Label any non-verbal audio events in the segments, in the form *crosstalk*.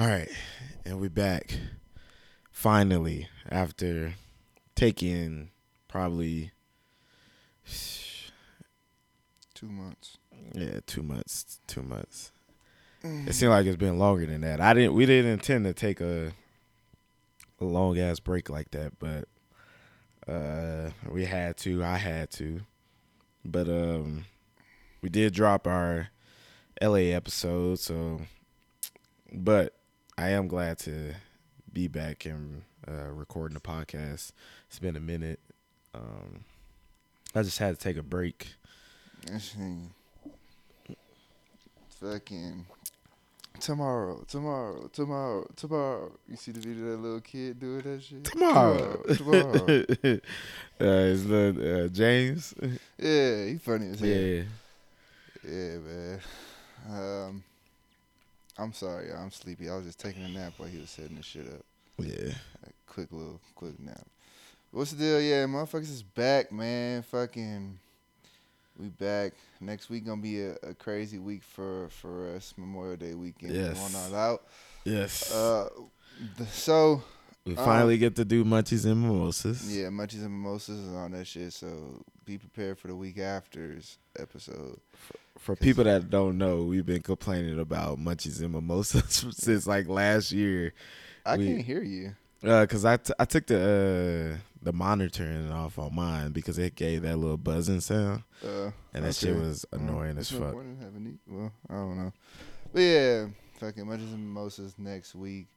All right, and we're back. Finally, after taking probably Two months. yeah two months, two months. It seemed like it's been longer than that. I didn't. We didn't intend to take a a long ass break like that, but uh, we had to. I had to, but um, we did drop our LA episode. So, but I am glad to be back and uh, recording the podcast. It's been a minute. Um, I just had to take a break. Fucking tomorrow, tomorrow, tomorrow, tomorrow. You see the video of that little kid doing that shit? Tomorrow, tomorrow. *laughs* uh, is the uh, James? yeah, he funny as hell. Yeah. Yeah, man. Um, I'm sorry, y'all. I'm sleepy. I was just taking a nap while he was setting this shit up. Yeah. A quick little, quick nap. What's the deal? Yeah, motherfuckers is back, man. Fucking, we back. Next week gonna be a, a crazy week for for us. Memorial Day weekend. Yes. Going all out. Yes. Uh, the, so we uh, finally get to do munchies and mimosas. yeah, munchies and mimosas and all that shit. So be prepared for the week after's episode. For people that don't know, we've been complaining about munchies and mimosas *laughs* since like last year. I We- can't hear you. Uh, cause I, t- I took the uh, the monitoring off on mine because it gave that little buzzing sound, Uh, and that shit was annoying as no fuck. point in having. Well, I don't know. But yeah, fucking munchies and mimosas next week.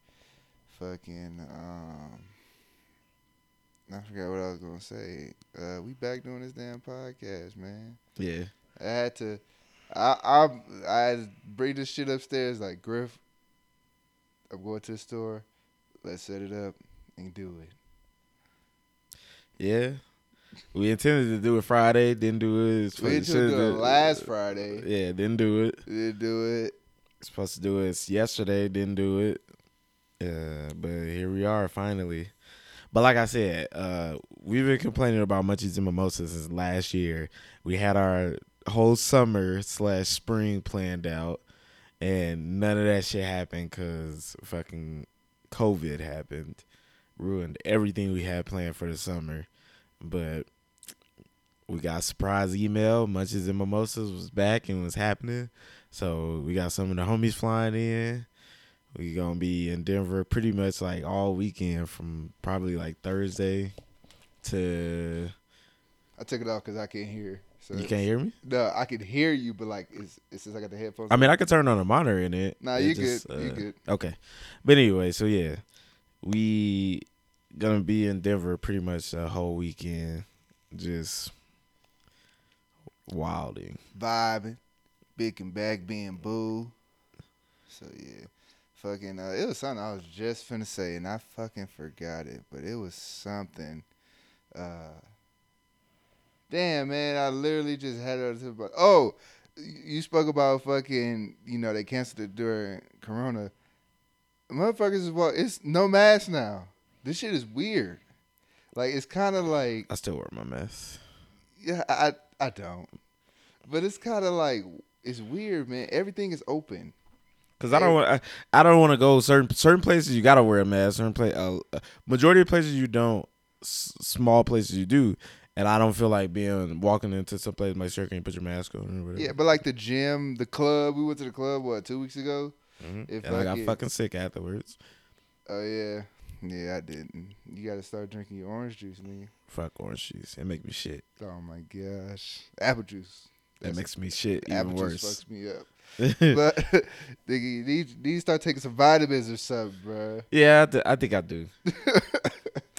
Fucking um, I forgot what I was gonna say. Uh, we back doing this damn podcast, man. Yeah. I had to. I I I had to bring this shit upstairs. Like Griff, I'm going to the store. Let's set it up and do it. Yeah. We intended to do it Friday, didn't do it. We supposed- should do it last Friday. Yeah, didn't do it. Didn't do it. supposed to do it yesterday, didn't do it. Uh, but here we are finally. But like I said, uh, we've been complaining about munchies and mimosas since last year. We had our whole summer slash spring planned out, and none of that shit happened because fucking COVID happened, ruined everything we had planned for the summer. But we got a surprise email. Munchies and mimosas was back and was happening. So we got some of the homies flying in. We gonna be in Denver pretty much like all weekend from probably like Thursday to I took it off because I can't hear. So you can't hear me. No, I can hear you, but like it's, it's since I got the headphones. I mean, I could turn on a monitor in it. Nah, you just, good. You uh, good. Okay, but anyway, so yeah, we gonna be in Denver pretty much the whole weekend, just wilding. vibing, big and back being boo. So yeah, fucking. Uh, it was something I was just finna say, and I fucking forgot it, but it was something. Uh, damn man, I literally just had it. on the tip of Oh, you spoke about fucking. You know they canceled it during Corona. Motherfuckers is what? It's no mask now. This shit is weird. Like it's kind of like I still wear my mask. yeah, I I don't. But it's kind of like it's weird, man. Everything is open. Cause I don't want I, I don't want to go certain certain places you gotta wear a mask. Certain place, uh, uh, majority of places you don't. S- small places you do, and I don't feel like being walking into some place like sure can you put your mask on or. Yeah, but like the gym, the club. We went to the club what two weeks ago. Mhm. if and I got fucking- fucking sick afterwards. Oh yeah, yeah, I didn't. You got to start drinking your orange juice, man. Fuck orange juice. It make me shit. Oh my gosh, apple juice. That makes me shit even apple worse. juice fucks me up. *laughs* but *laughs* nigga, you need, you need to start taking some vitamins or something, bro. yeah, I, th- I think I do.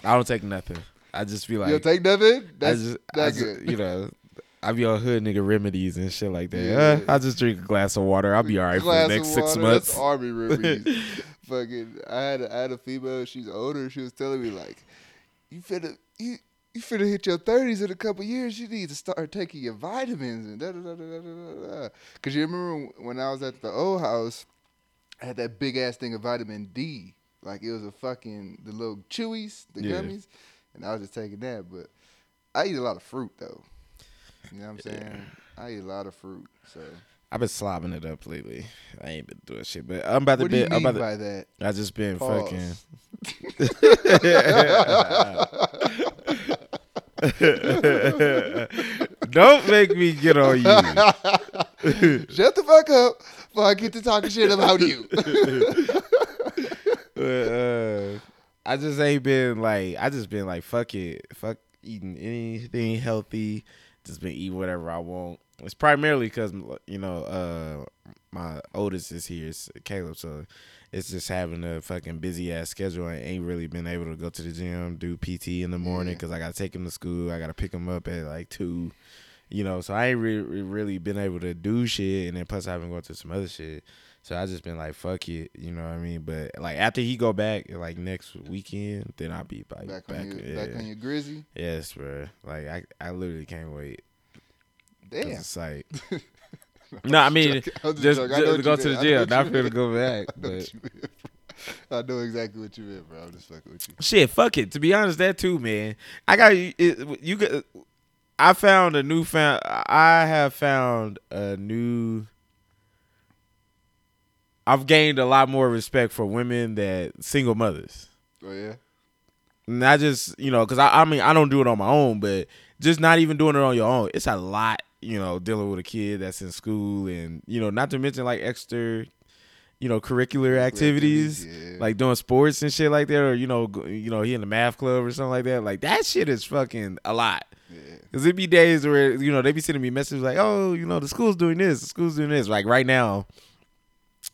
I don't take nothing. I just be like, you don't take nothing. That's just, not just- good. you know, I be on hood nigga remedies and shit like that. Yeah. Uh, I just drink a glass of water. I'll be all right for the next six months. That's army *laughs* remedies. Fucking, I had a, I had a female. She's older. She was telling me like, you finna you you finna hit your thirties in a couple years. You need to start taking your vitamins and da da da da da da. Cause you remember when I was at the old house, I had that big ass thing of vitamin D. Like it was a fucking the little chewies, the Yeah. gummies, and I was just taking that. But I eat a lot of fruit though. You know what I'm saying? I eat a lot of fruit, so I've been slobbing it up lately. I ain't been doing shit, but I'm about to What do be. you I'm mean about to, by that? I just been Pause. fucking. *laughs* *laughs* *laughs* Don't make me get on you. *laughs* Shut the fuck up before I get to talking shit about you. *laughs* uh, I just ain't been like I just been like fuck it, fuck eating anything healthy. Just been eating whatever I want. It's primarily because you know uh my oldest is here, it's Caleb, so it's just having a fucking busy ass schedule. I ain't really been able to go to the gym, do PT in the morning because I gotta take him to school. I gotta pick him up at like two. You know, so I ain't really, really been able to do shit, and then plus I've been going through some other shit. So I just been like, fuck it, you know what I mean? But like after he go back, like next weekend, then I'll be like back back. on your yeah. back on your grizzy. yes, bro. Like I, I literally can't wait. Damn. It's like, *laughs* no, I mean just. I just to go to the meant. I know gym, not for to go back. *laughs* I know But what you meant, bro. I know exactly what you meant, bro. I'm just fucking with you. shit, fuck it. To be honest, that too, man. I got it, you. I found a new found. I have found a new. I've gained a lot more respect for women that single mothers. Oh yeah. Not just you know, because I, I mean I don't do it on my own, but just not even doing it on your own. It's a lot, you know, dealing with a kid that's in school, and you know, not to mention like extra, you know, curricular activities, Yeah. like doing sports and shit like that, or you know, you know, he in the math club or something like that. Like that shit is fucking a lot. yeah. Cause it be days where you know they be sending me messages like, "Oh, you know, the school's doing this, the school's doing this." Like right now,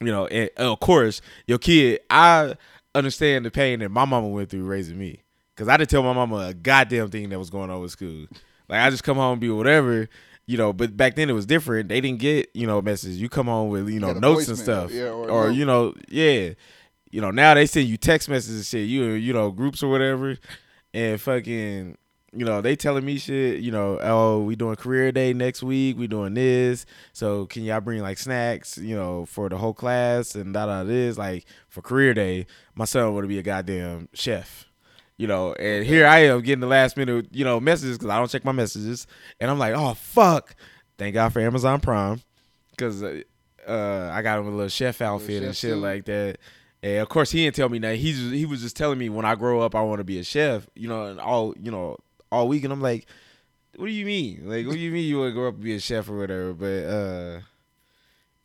you know, and of course, your kid. I understand the pain that my mama went through raising me, cause I didn't tell my mama a goddamn thing that was going on with school. Like I just come home and be whatever, you know. But back then it was different. They didn't get you know messages. You come home with you know notes and stuff, yeah, or or you know, yeah. You know, now they send you text messages and shit. You you know groups or whatever, and fucking you know, they telling me shit, you know, oh, we doing career day next week, we doing this. So can y'all bring like snacks, you know, for the whole class and da da this. Like for career day, my son would be a goddamn chef. You know, and here I am getting the last minute, you know, messages because I don't check my messages, and I'm like, oh fuck! Thank God for Amazon Prime, because uh, uh, I got him a little chef outfit and chef shit suit. like that. And of course, he didn't tell me that. He's he was just telling me when I grow up, I want to be a chef. You know, and all you know, all week, and I'm like, what do you mean? Like, what do you mean you want to grow up and be a chef or whatever? But uh,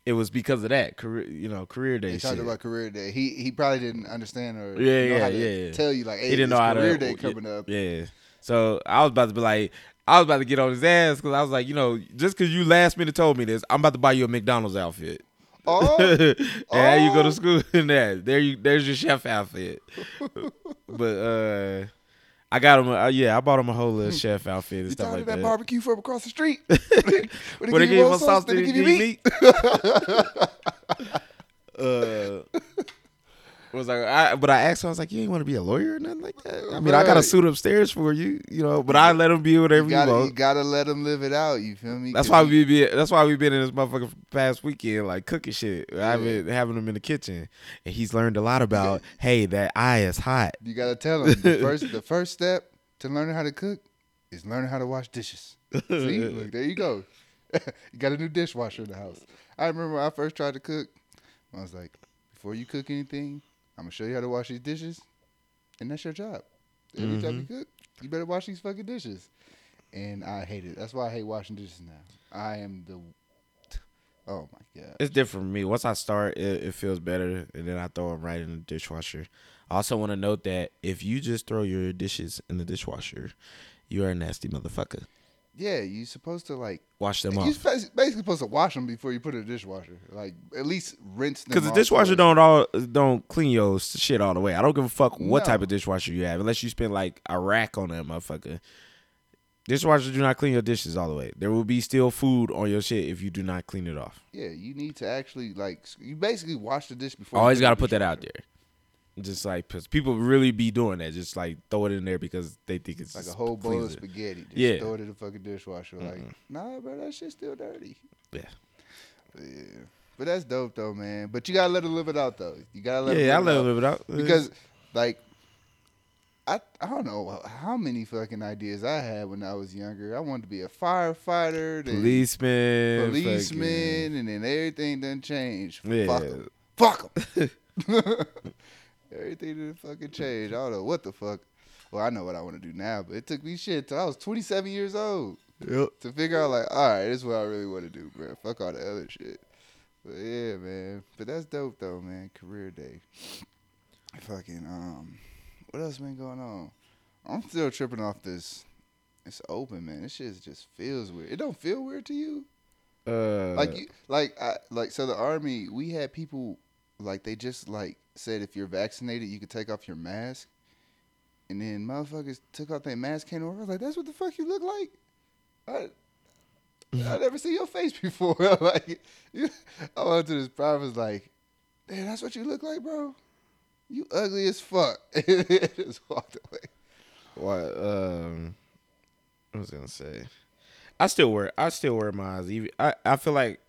it was because of that career, you know, career day shit. talked about career day. He he probably didn't understand or Yeah, know yeah, how to yeah. tell you like, hey, he didn't know how career to day coming up. Yeah. So I was about to be like, I was about to get on his ass because I was like, you know, just because you last minute told me this, I'm about to buy you a McDonald's outfit. Oh, *laughs* and how you go Oh. to school *laughs* in that? There you, there's your chef outfit. *laughs* but uh, I got him. A, uh, yeah, I bought him a whole little chef outfit and you stuff like that that. barbecue from across the street? *laughs* *laughs* Would they give you him sauce. Did they give you meat? *laughs* uh, was like, I, but I asked him, I was like, you ain't want to be a lawyer or nothing like that. I mean, I got a suit upstairs for you, you know. But I let him be whatever You you, gotta, want. you gotta let him live it out. You feel me? That's why we be. That's why we been in this motherfucker past weekend, like cooking shit. I've been having him in the kitchen, and he's learned a lot about. *laughs* Hey, that eye is hot. You gotta tell him the first *laughs* the first step to learning how to cook is learning how to wash dishes. See, *laughs* look, there you go. you got a new dishwasher in the house. I remember when I first tried to cook. I was like, before you cook anything, I'm gonna show you how to wash these dishes, and that's your job. Every time you Mm-hmm. cook, you better wash these fucking dishes. And I hate it. That's why I hate washing dishes now. I am the. Oh my god. It's different for me. Once I start, it, it feels better, and then I throw them right in the dishwasher. I also want to note that if you just throw your dishes in the dishwasher, you are a nasty motherfucker. Yeah, you're supposed to like Wash them off. You're basically supposed to wash them before you put it in the dishwasher. Like at least rinse them. Because the dishwasher first. don't all don't clean your shit all the way. I don't give a fuck what No. type of dishwasher you have, unless you spend like a rack on that motherfucker. Dishwashers do not clean your dishes all the way. There will be still food on your shit if you do not clean it off. Yeah, you need to actually like you basically wash the dish before. you Always got to put that out there. Just like people really be doing that. Just like throw it in there because they think it's Like a whole bowl of spaghetti. Just Yeah. throw it in the fucking dishwasher. Like, nah, bro, that shit's still dirty. Yeah. But yeah, but that's dope though, man. But you gotta let it live it out though. You gotta let. it Yeah, I let it live it out because like I I don't know how many fucking ideas I had when I was younger. I wanted to be a firefighter, Policeman, policeman, and then everything done changed. fucking- Fuck yeah. 'em. Fuck 'em. *laughs* *laughs* everything didn't fucking change. I don't know what the fuck. Well, I know what I want to do now, but it took me shit till I was 27 years old Yep. to figure out like, all right, this is what I really want to do, bro. Fuck all the other shit. But yeah, man. But that's dope though, man. Career day. Fucking um, what else been going on? I'm still tripping off this. It's open, man. This shit just feels weird. It don't feel weird to you, Uh, like you, like I, like so. The army, we had people like they just like said if you're vaccinated, you could take off your mask, and then motherfuckers took off their mask, came over. I was like, that's what the fuck you look like. I, I *laughs* never seen your face before. *laughs* like, you, I went to this private was like, damn, that's what you look like, bro. You ugly as fuck. *laughs* just walked away. what? Um, I was gonna say, I still wear, I still wear my eyes. I, I feel like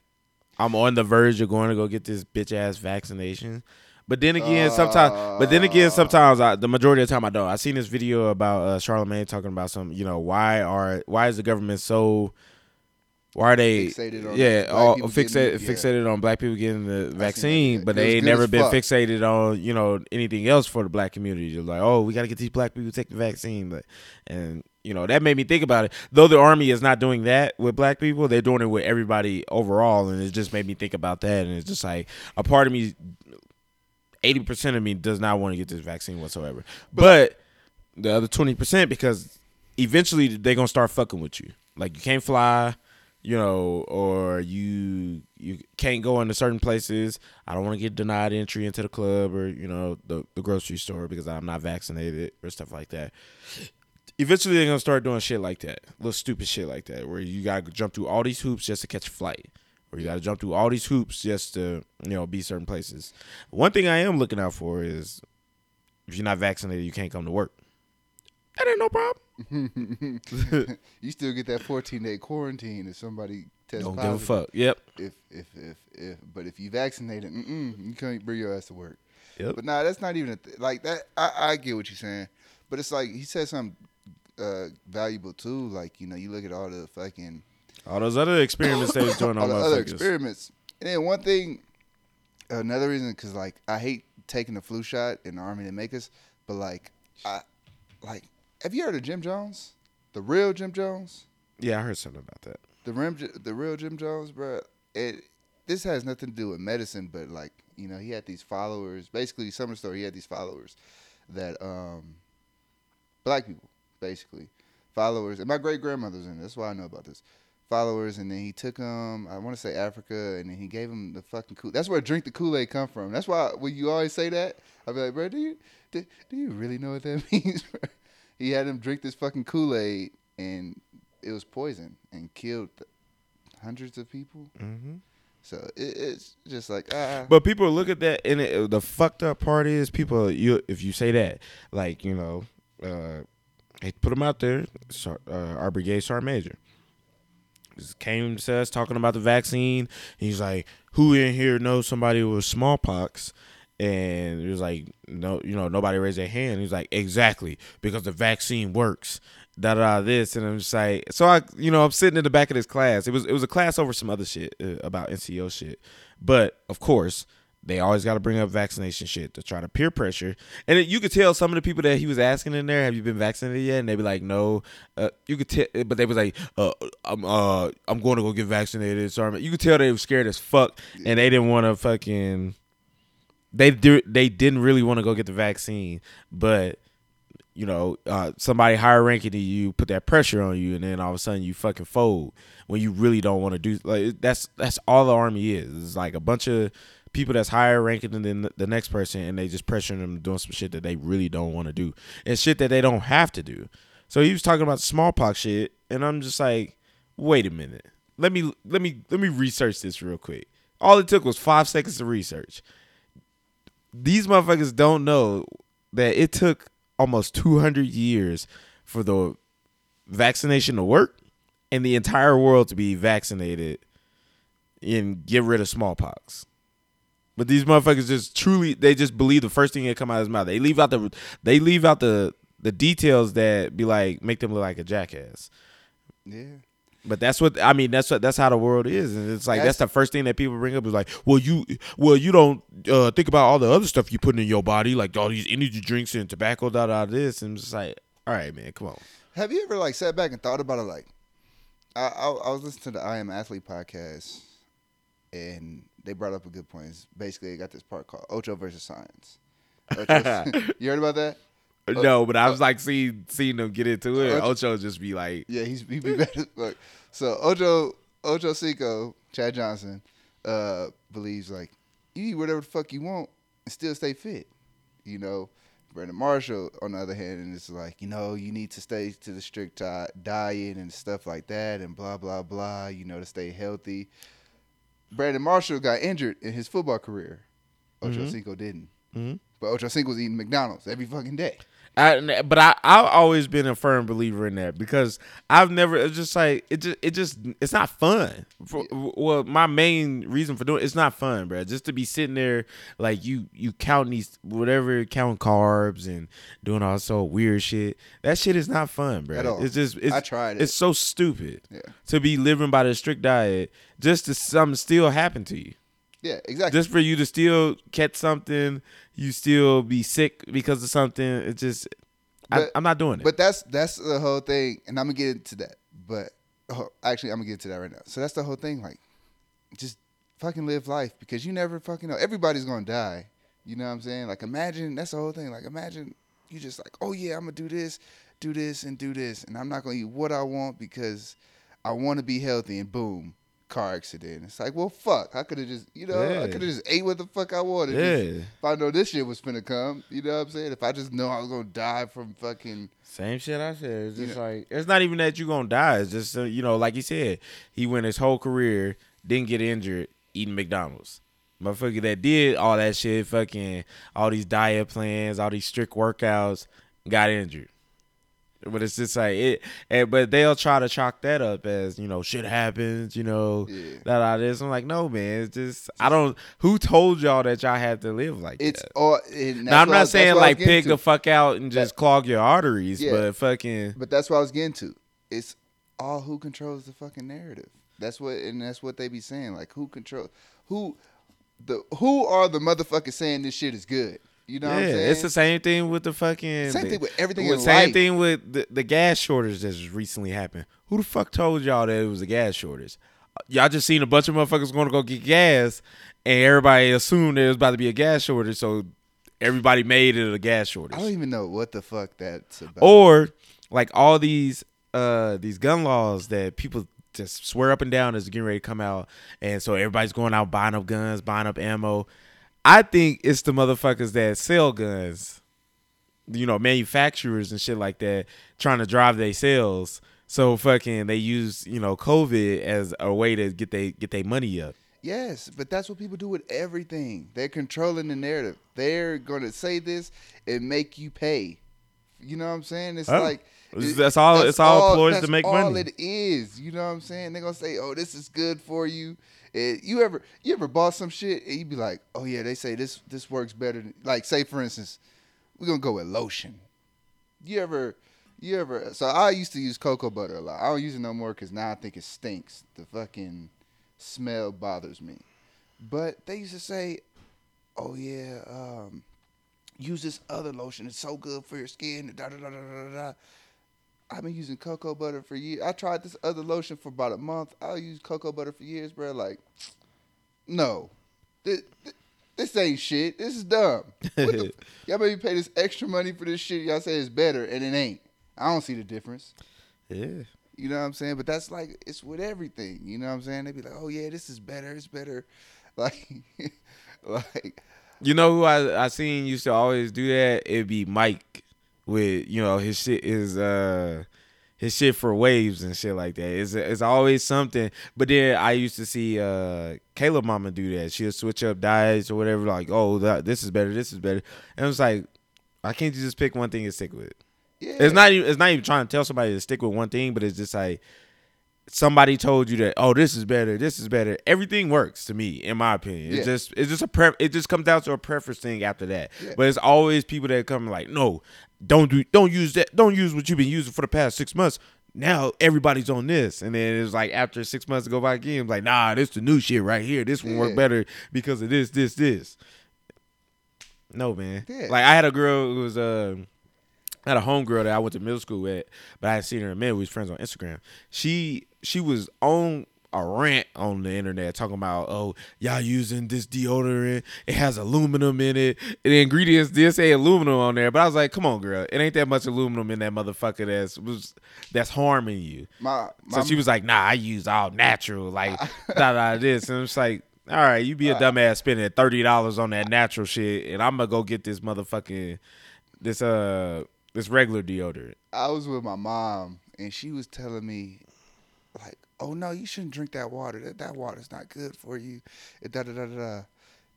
I'm on the verge of going to go get this bitch ass vaccination. But then again, sometimes, but then again, sometimes I, the majority of the time I don't. I seen this video about uh, Charlemagne talking about some, you know, why are why is the government so, why are they, Fixated on yeah, black all people fixated getting- yeah. fixated on black people getting the vaccine, but they ain't never been fuck. fixated on you know anything else for the black community. Just like, oh, we got to get these black people to take the vaccine, but and you know that made me think about it. Though the army is not doing that with black people, they're doing it with everybody overall, and it just made me think about that. And it's just like a part of me, eighty percent of me does not want to get this vaccine whatsoever, but the other twenty percent because eventually they're gonna start fucking with you. Like you can't fly, you know, or you you can't go into certain places. I don't want to get denied entry into the club or you know the the grocery store because I'm not vaccinated or stuff like that. Eventually they're gonna start doing shit like that, little stupid shit like that, where you gotta jump through all these hoops just to catch a flight, or you gotta jump through all these hoops just to you know be certain places. One thing I am looking out for is if you're not vaccinated, you can't come to work. That ain't no problem. *laughs* you still get that 14 day quarantine if somebody tests Don't positive. give a fuck. Yep. If if if if, but if you vaccinated, you can't bring your ass to work. Yep. But nah, that's not even a th- like that. I, I get what you're saying, but it's like he said something uh, valuable too. Like you know, you look at all the fucking All those other experiments they was *coughs* doing all on the other experiments. And then one thing, another reason, because like I hate taking the flu shot in the army to make us, but like I like. Have you heard of Jim Jones? The real Jim Jones? Yeah, I heard something about that. the rim, the real Jim Jones, bro. It this has nothing to do with medicine, but like you know, he had these followers. Basically, summer story. He had these followers that um, black people, basically followers. And my great grandmother's in. it. That's why I know about this. Followers, and then he took them. I want to say Africa, and then he gave them the fucking Kool. That's where drink the Kool Aid come from. That's why when you always say that, I'll be like, bro, do you do, do you really know what that *laughs* means? he had them drink this fucking Kool Aid, and it was poison and killed hundreds of people. hmm So it, it's just like ah, But people look at that, and it, the fucked up part is people. You if you say that, like you know, uh, they put him out there. Uh, our brigade sergeant major came to us talking about the vaccine. He's like, "Who in here knows somebody with smallpox?" And it was like, no, you know, nobody raised their hand. He's like, exactly, because the vaccine works. Da da this, and I'm just like, so I, you know, I'm sitting in the back of this class. It was it was a class over some other shit uh, about NCO shit, but of course, they always got to bring up vaccination shit to try to peer pressure. And it, you could tell some of the people that he was asking in there, "Have you been vaccinated yet?" And they'd be like, "No." Uh, you could tell, but they was like, uh, "I'm uh, I'm going to go get vaccinated." Sorry, you could tell they were scared as fuck, and they didn't want to fucking. They do. They didn't really want to go get the vaccine, but you know, uh, somebody higher ranking than you put that pressure on you, and then all of a sudden you fucking fold when you really don't want to do. Like that's that's all the army is. It's like a bunch of people that's higher ranking than the, next person, and they just pressuring them doing some shit that they really don't want to do, and shit that they don't have to do. So he was talking about smallpox shit, and I'm just like, wait a minute, let me let me let me research this real quick. All it took was five seconds to research. These motherfuckers don't know that it took almost 200 years for the vaccination to work and the entire world to be vaccinated and get rid of smallpox. But these motherfuckers just truly they just believe the first thing that come out of his mouth. They leave out the they leave out the the details that be like make them look like a jackass. Yeah. But that's what I mean. That's what that's how the world is, and it's like that's, That's- the first thing that people bring up is like, well, you, well, you don't uh, think about all the other stuff you put in your body, like all these energy drinks and tobacco, da da this, and it's just like, all right, man, come on. Have you ever like sat back and thought about it? Like, I I, I was listening to the I Am Athlete podcast, and they brought up a good point. It's basically, they got this part called Ocho versus Science. *laughs* *laughs* You heard about that? no, but I was like seeing seeing them get into it. Uh, Ocho just be like, Yeah, he's he be *laughs* better. Look, so Ocho Ocho Cinco, Chad Johnson, uh, believes like you eat whatever the fuck you want and still stay fit. You know, Brandon Marshall, on the other hand, and it's like you know you need to stay to the strict diet and stuff like that and blah blah blah. You know to stay healthy. Brandon Marshall got injured in his football career. Ocho Mhm. Cinco didn't. Mhm. But Ocho Cinco was eating McDonald's every fucking day. I, but I I've always been a firm believer in that because I've never it's just like it just it just it's not fun. For, well, my main reason for doing it's not fun, bro. Just to be sitting there like you you counting these whatever counting carbs and doing all so weird shit. That shit is not fun, bro. At all. It's just it's I tried it. it's so stupid Yeah. to be living by the strict diet just to something still happen to you Yeah, exactly. just for you to still catch something, you still be sick because of something. It's just, I, But- I'm not doing it. But that's that's the whole thing, and I'm gonna get into that. But oh, actually, I'm gonna get into that right now. So that's the whole thing. Like, just fucking live life because you never fucking know. Everybody's gonna die. You know what I'm saying? Like, imagine that's the whole thing. Like, imagine you just like, oh yeah, I'm gonna do this, do this, and do this, and I'm not gonna eat what I want because I want to be healthy. And boom, car accident. It's like, well, fuck. I could have just, you know, I could have just ate what the fuck I wanted. Just- yeah, if I know this shit was finna come, you know what I'm saying? If I just know I was gonna die from fucking same shit I said. It's You just know- like it's not even that you gonna die. It's just uh, you know, like he said, he went his whole career, didn't get injured eating McDonald's. Motherfucker that did all that shit, fucking all these diet plans, all these strict workouts, got injured. But it's just like it, and, but they'll try to chalk that up as you know shit happens, you know, Yeah. that all this. I'm like, no, man, it's just I don't. Who told y'all that y'all have to live like that? It's that? all. Now I'm I- not saying I like pig to. the fuck out and just clog your arteries, Yeah. but fucking But that's what I was getting to. It's all who controls the fucking narrative. That's what, and that's what they be saying. Like who control who, the who are the motherfuckers saying this shit is good? You know yeah, what I'm saying? it's the same thing with the fucking Same thing with everything with- same life. thing with the, the gas shortage that's recently happened. Who the fuck told y'all that it was a gas shortage? Y'all just seen a bunch of motherfuckers going to go get gas, and everybody assumed there was about to be a gas shortage, so everybody made it a gas shortage. I don't even know what the fuck that's about. or like all these uh these gun laws that people just swear up and down is getting ready to come out and so everybody's going out buying up guns buying up ammo i think it's the motherfuckers that sell guns you know manufacturers and shit like that trying to drive their sales so fucking they use you know covid as a way to get they get their money up Yes, but that's what people do with everything. They're controlling the narrative. They're gonna say this and make you pay. You know what I'm saying? It's Oh, like that's all- it's all ploys to make all money. it is. You know what I'm saying? They're gonna say, "Oh, this is good for you." You ever you ever bought some shit and you be like, "Oh yeah, they say this this works better." Than, like say for instance, we're gonna go with lotion. You ever you ever? So I used to use cocoa butter a lot. I don't use it no more because now I think it stinks. The fucking smell bothers me. But they used to say, "Oh yeah, um, use this other lotion. It's so good for your skin." Da da da da da da. I've been using cocoa butter for years. I tried this other lotion for about a month. I use cocoa butter for years, bro. Like, no, this, this ain't shit. This is dumb. What the, *laughs* y'all maybe pay this extra money for this shit. Y'all say it's better, and it ain't. I don't see the difference. yeah You know what I'm saying? But that's like it's with everything. You know what I'm saying? They be like, "Oh yeah, this is better. It's better." *laughs* Like, *laughs* like You know who I I seen used to always do that? It'd be Mike with you know his shit is uh his shit for waves and shit like that. It's it's always something. But then I used to see uh Kayla Mama do that. She'll switch up diets or whatever. Like oh that, this is better, this is better. And it's like why can't you just pick one thing and stick with it? yeah, It's not even it's not even trying to tell somebody to stick with one thing, but it's just like somebody told you that oh this is better this is better. Everything works to me in my opinion. Yeah. it's just it's just a pre- it just comes down to a preference thing after that. Yeah. but it's always people that come like no don't do don't use that don't use what you've been using for the past six months. Now everybody's on this. And then it's like after six months to go back in like nah this the new shit right here. This one work better because of this this this. No man. Like i had a girl who was uh I had a homegirl that I went to middle school with, but I had seen her in a minute. We was friends on Instagram. She she was on a rant on the internet talking about, oh, y'all using this deodorant. It has aluminum in it. And the ingredients did say aluminum on there, but I was like, come on, girl. It ain't that much aluminum in that motherfucker that's was that's harming you. My, my So she was like, nah, I use all natural, like *laughs* da da this. And it's like, all right, you be a dumbass spending thirty dollars on that natural shit, and I'm gonna go get this motherfucking this uh this regular deodorant. I was with my mom and she was telling me, like, oh no, you shouldn't drink that water. That that water's not good for you. It da da da da.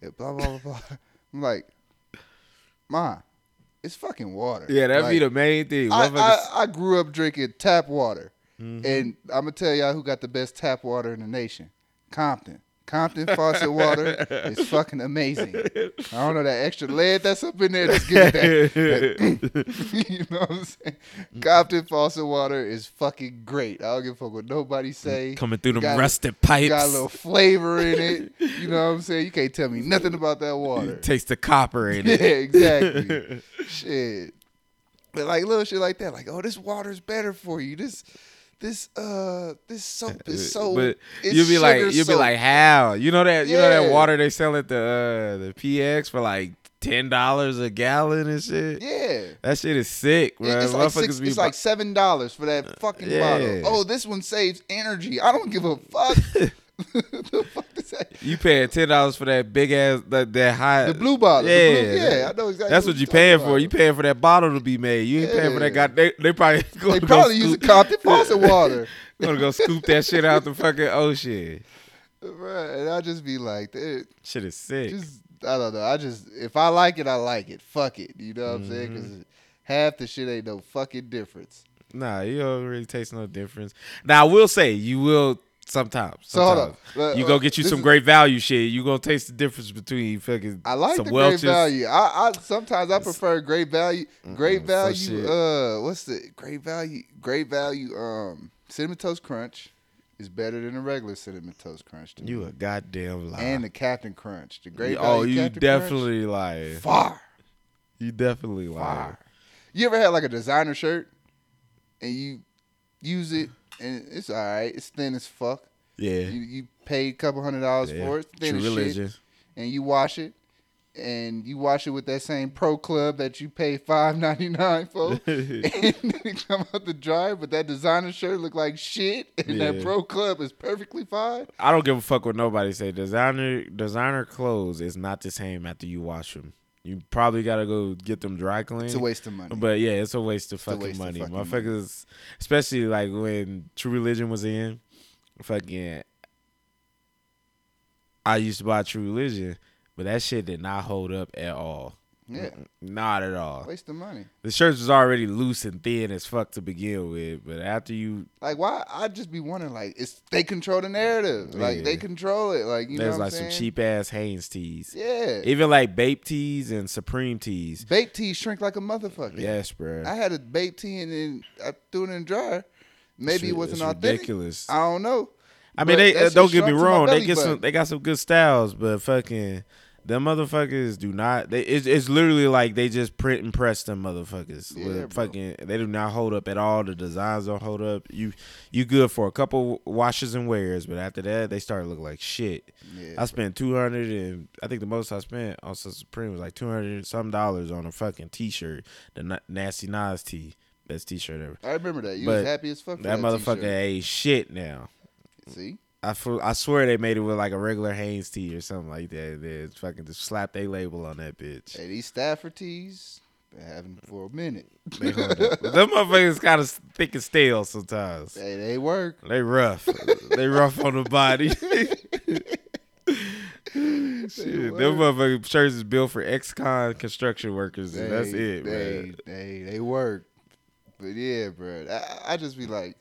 It blah blah blah blah. *laughs* I'm like, Ma, it's fucking water. Yeah, that'd be the main thing. I, I, I grew up drinking tap water, Mhm. and I'm gonna tell y'all who got the best tap water in the nation: Compton. Compton faucet water is *laughs* fucking amazing. I don't know that extra lead that's up in there. Just give it that. that- *laughs* you know what I'm saying? Compton faucet water is fucking great. I don't give a fuck what nobody mm, say. Coming through them Got- rusted pipes. Got a little flavor in it. You know what I'm saying? You can't tell me *laughs* nothing about that water. Taste the copper in it. Yeah, it. exactly. shit. But like little shit like that, like, oh, this water's better for you. This this uh this soap is *laughs* so but you'll be like you'll be like how you know that you know that water they sell at the uh, the PX for like ten dollars a gallon and shit. Yeah. That shit is sick, bro. It's like, six, be it's like seven dollars for that fucking Yeah. bottle. Oh, this one saves energy. I don't give a fuck. *laughs* *laughs* the fuck is that? you paying ten dollars for that big ass that that high The blue bottle. Yeah, blue- yeah. I know exactly. That's what you you're paying talking for. about. You paying for that bottle to be made. You ain't paying for that Yeah. god. They, they probably *laughs* They probably go use scoop, Compton *laughs* faucet water. gonna go scoop that shit out the fucking ocean. Right. And I just be like, dude, Shit is sick. just I don't know. I just if I like it, I like it. Fuck it. You know what I'm saying? Mm-hmm. Because half the shit ain't no fucking difference. Nah, you don't really taste no difference. Now I will say you will sometimes. So hold sometimes. on. You go get you this some is- great value shit. You gonna taste the difference between fucking I like some the Welch's. great value. I, I sometimes I prefer great value. Great value. Uh, what's the great value? Great value. Um, cinnamon toast crunch is better than a regular cinnamon toast crunch. To You me. a goddamn liar. and the Captain Crunch. The great oh, you Captain definitely lie. Crunch, fire. You definitely lie. Fire. You ever had like a designer shirt and you use it and it's all right. It's thin as fuck. Yeah. You you paid a couple hundred dollars yeah. for it. It's Thin True as shit. and you wash it, and you wash it with that same Pro Club that you pay five ninety nine for, *laughs* and it come out the dryer. But that designer shirt look like shit, and that Pro Club is perfectly fine. I don't give a fuck what nobody say. Designer designer clothes is not the same after you wash them. You probably gotta go get them dry clean. It's a waste of money. But yeah, it's a waste of a fucking waste of money. fucking Motherfuckers, especially like when True Religion was in, fucking. I used to buy True Religion, but that shit did not hold up at all. Yeah, Not at all. waste of money. The shirts was already loose and thin as fuck to begin with, but after you, Like why? I just be wondering. Like it's they control the narrative. Like they control it. Like you know there's what like I'm some cheap ass Hanes tees. Yeah. Even like Bape tees and Supreme tees. Bape tees shrink like a motherfucker. Yes, bro. I had a Bape tee and then I threw it in the dryer. Maybe it wasn't it's authentic. ridiculous. I don't know. I mean, But they uh, don't get me shrunk to my wrong. They get some. They got some good styles, but fucking them motherfuckers do not. They it's, it's literally like they just print and press them motherfuckers. Yeah, fucking, they do not hold up at all. The designs don't hold up. You you good for a couple washes and wears, but after that they start to look like shit. Yeah. I spent two hundred and I think the most I spent on Supreme was like two hundred some dollars on a fucking t shirt, the Nasty Nas tee, best t shirt ever. I remember that. You But was happy as fuck. That, that, motherfucker t-shirt. ain't shit now. See, I, I swear they made it with like a regular Hanes tee or something like that. They fucking just slap their label on that bitch. hey, these Stafford tees been having for a minute. They hold up. *laughs* Them motherfuckers kind of thick and stale sometimes. hey, they work. They rough. they rough on the body. *laughs* Shit, them motherfucking shirts is built for ex-con construction workers, and that's it, they, man. They they work. But yeah, bro, I, I just be like,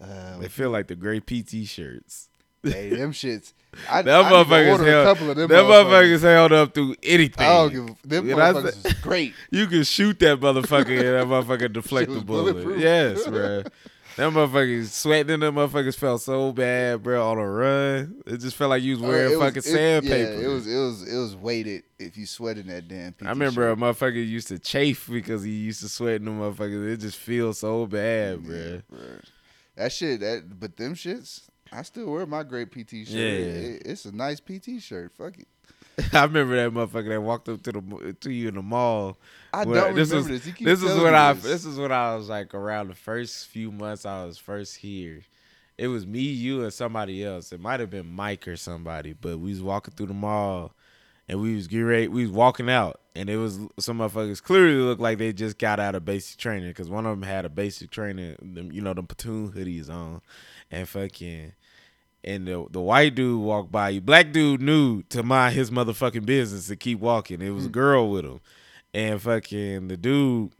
Uh, They feel like the gray PT shirts. hey, them shits. *laughs* I, Them I motherfuckers order a held. couple of them, them motherfuckers held up through anything. I don't give. Them You motherfuckers is great. *laughs* You can shoot that motherfucker and that motherfucker *laughs* deflect the bullet. Yes, bro. That motherfuckers sweating. Them motherfuckers felt so bad, bro. On a run, it just felt like you was Uh, wearing it was- fucking it- sandpaper. Yeah, it was it was it was weighted if you sweat in that damn. PT I remember a motherfucker used to chafe because he used to sweat in them motherfuckers. It just feels so bad, Yeah, bro. That shit. That but them shits. I still wear my great PT shirt. Yeah. It- it's a nice PT shirt. Fuck it. *laughs* I remember that motherfucker that walked up to the to you in the mall. I When don't this remember was- this. This is when I this. this is when I was like around the first few months I was first here. It was me, you, and somebody else. It might have been Mike or somebody, but we was walking through the mall and we was getting ready. We was walking out, and it was some motherfuckers clearly looked like they just got out of basic training because one of them had a basic training, them, you know, them platoon hoodies on, and fucking. And the the white dude walked by you. Black dude knew to mind his motherfucking business to keep walking. It was a hmm. girl with him, and fucking the dude,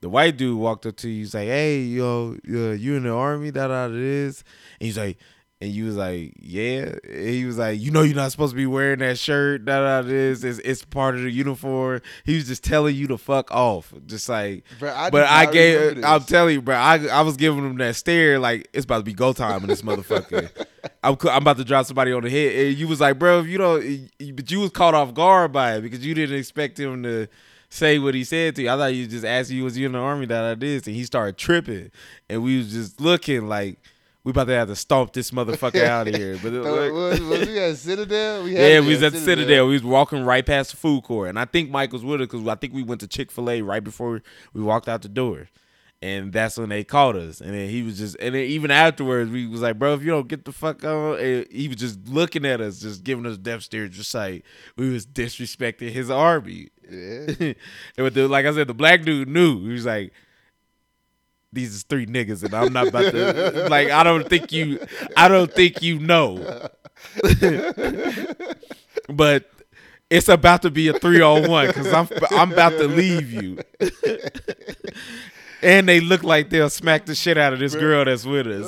the white dude walked up to you. He's like, "Hey, yo, yo you in the army? That out it is." And he's like, and you was like, "Yeah." And he was like, "You know, you're not supposed to be wearing that shirt. That out it is. It's, it's part of the uniform." He was just telling you to fuck off, just like. Bruh, I but I gave. remember I'm telling you, bro. I I was giving him that stare like it's about to be go time in this motherfucker. *laughs* I'm I'm about to drop somebody on the head. And you was like, bro, if you don't, but you was caught off guard by it because you didn't expect him to say what he said to you. I thought you just asked you was you in the army that I did, and he started tripping, and we was just looking like we about to have to stomp this motherfucker out of *laughs* here. But it, like- was, was we at Citadel? We had yeah, we was at Citadel. Citadel. We was walking right past the food court, and I think Mike was with us because I think we went to Chick Fil A right before we walked out the door, and that's when they called us. And then he was just, and then even afterwards, we was like, "Bro, if you don't get the fuck on," and he was just looking at us, just giving us death stare, just like we was disrespecting his army. Yeah. *laughs* and with the, like I said, the black dude knew. He was like. These is three niggas, and I'm not about to like. I don't think you. I don't think you know *laughs* but it's about to be a three on one because I'm I'm about to leave you. *laughs* and they look like they'll smack the shit out of this girl that's with us.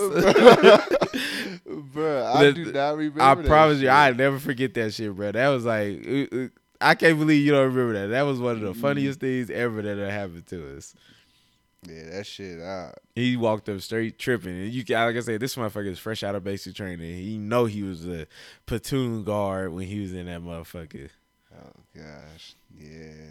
Bruh, *laughs* I The- do not remember. I promise you, shit. I never forget that shit, bro. That was like, uh, uh, I can't believe you don't remember that. That was one of the funniest things ever that happened to us. Yeah, that shit. I, He walked up straight tripping, and you can, like I said, this motherfucker is fresh out of basic training. He know he was a platoon guard when he was in that motherfucker. oh gosh, yeah.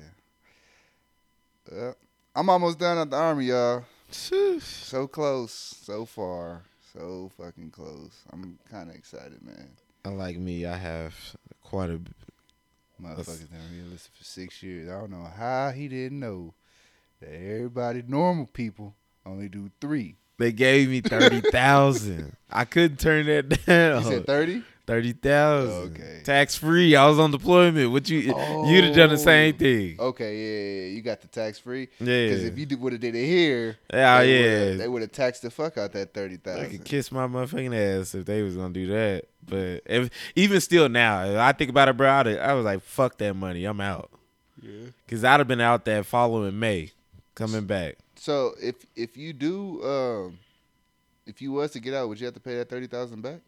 Uh, I'm almost done at the army, y'all. So close, so far, so fucking close. I'm kind of excited, man. Unlike me, I have quite a Motherfuckers been realistic for six years. I don't know how he didn't know that everybody, normal people, only do three. They gave me thirty thousand. *laughs* I couldn't turn that You down. said thirty? Thirty thousand. Okay. Tax free. I was on deployment. What you you'd have done the same Oh. thing. Okay, yeah, yeah, yeah. You got the tax free. Yeah. Because if you would have did it here, Yeah, oh, they yeah. would've- they would have taxed the fuck out that thirty thousand. I could kiss my motherfucking ass if they was gonna do that. But if even still now, if I think about it, bro. I'd, I was like, fuck that money. I'm out. Yeah. Cause I'd have been out that following May, coming back. So if if you do, um, if you was to get out, would you have to pay that thirty thousand back?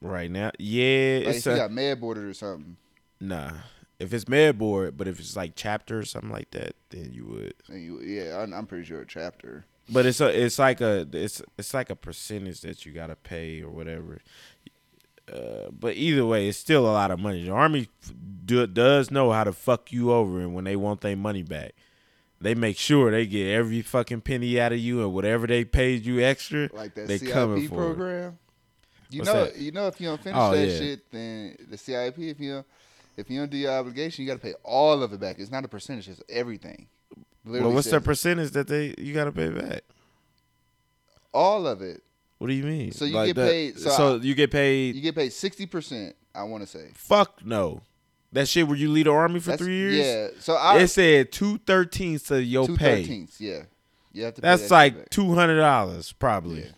Right now, yeah, Like it's you a, got med boarded or something, nah. If it's med board, but if it's like chapter or something like that, then you would. and you, yeah, I'm, I'm pretty sure a chapter. But it's a it's like a it's it's like a percentage that you gotta pay or whatever. Uh, but either way, it's still a lot of money. The army do, does know how to fuck you over, and when they want their money back, they make sure they get every fucking penny out of you, and whatever they paid you extra, Like that They CIP coming for it. program. You What's know, that? you know, if you don't finish Oh, that yeah. shit, then the CIP, if you don't, if you don't do your obligation, you got to pay all of it back. It's not a percentage; it's everything. well, what's the percentage that they you gotta pay back? all of it. What do you mean? So you Like get that- paid- so So, I- you get paid. You get paid sixty percent. I want to say fuck no. That shit where you lead the army for That's- three years. Yeah. So I it said two thirteenths of your two pay. thirteenths. Yeah. You have to. That's that like two hundred dollars probably Yeah.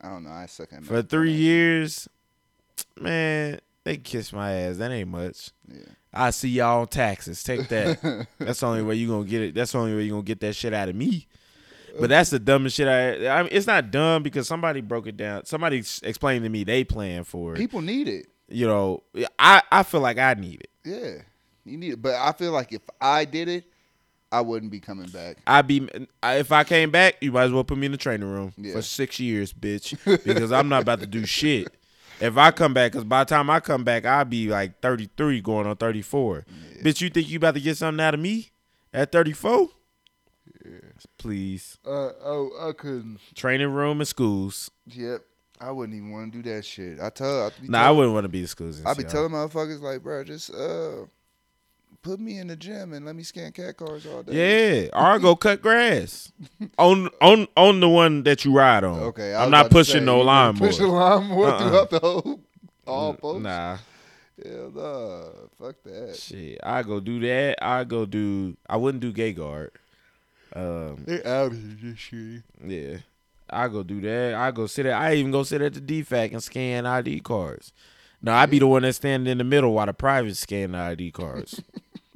I don't know. I suck at math. for three years. Man, they kiss my ass. That ain't much. Yeah. I see y'all on taxes. Take that. *laughs* That's the only way you gonna get it. That's the only way you gonna get that shit out of me. Uh, but that's the dumbest shit. I, I mean, it's not dumb because somebody broke it down. Somebody explained to me they plan for it. People need it. You know, I I feel like I need it. Yeah, you need it. But I feel like if I did it, I wouldn't be coming back. I'd be if I came back, you might as well put me in the training room Yeah. for six years, bitch, *laughs* because I'm not about to do shit. If I come back, because by the time I come back, I'll be like 33, going on 34. Bitch, you think you about to get something out of me at 34? Yeah. Please, Uh, oh, I couldn't. training room and schools. Yep, I wouldn't even want to do that shit. I tell. I be Nah, I wouldn't want to be the schools. and I be shit. telling motherfuckers like, bro, just uh, put me in the gym and let me scan CAC cards all day. Yeah, or I'll go *laughs* cut grass on on on the one that you ride on. Okay, I'm not pushing say, no gonna Push the lawnmower. Uh-uh. throughout the whole all posts. Nah, Hell nah, fuck that. shit. I go do that. I go do. I wouldn't do gay guard. Um, They're out of this shit. yeah, I go do that. I go sit at. I even go sit at the DFAC and scan ID cards. No, I be the one that's standing in the middle while the private scan the ID cards. *laughs*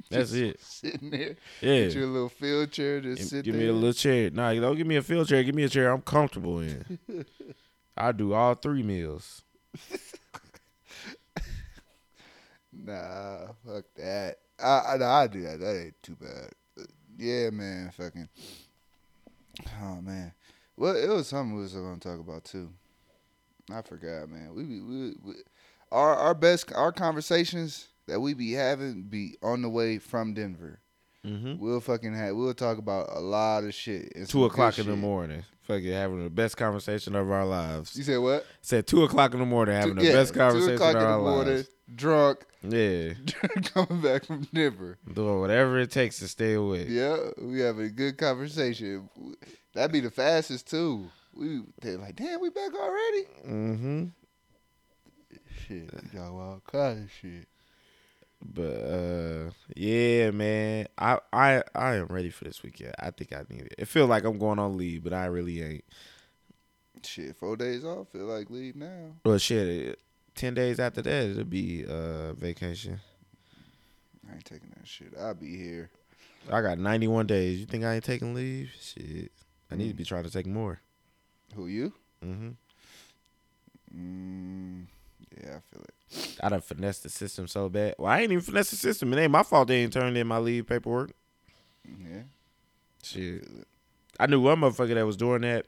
That's it. Sitting there, Yeah. get your little field chair, just Give, sit give there. me a little chair. Nah, you don't give me a field chair. Give me a chair I'm comfortable in. *laughs* I do all three meals. *laughs* Nah, fuck that. I I, I do that. That ain't too bad. Yeah, man. Fucking. Oh man. Well, it was something we was gonna talk about too. I forgot, man. We be we, we our our best our conversations that we be having be on the way from Denver. Mm-hmm. We'll fucking have we'll talk about a lot of shit. some Two o'clock in the shit. morning. Fucking having the best conversation of our lives. You said what? Said two o'clock in the morning having Two- the yeah, best two conversation o'clock of in the our morning, lives. drunk, Yeah. *laughs* coming back from Denver. Doing whatever it takes to stay awake. Yeah, we having a good conversation. That'd be the fastest too. We they're like, damn, we back already. Mm-hmm. Shit, got all kind of shit. But uh yeah, man. I I I am ready for this weekend. I think I need it. It feels like I'm going on leave, but I really ain't. Shit, four days off. Feel like leave now. Well shit, it, ten days after that it'll be uh vacation. I ain't taking that shit. I'll be here. I got ninety one days. You think I ain't taking leave? Shit. I need to Mm. be trying to take more. Who you? Mm-hmm. Mm, yeah, I feel it. I done finessed the system so bad. Well, I ain't even finessed the system. It ain't my fault they ain't turned in my leave paperwork. Yeah, Shit. it. I knew one motherfucker that was doing that.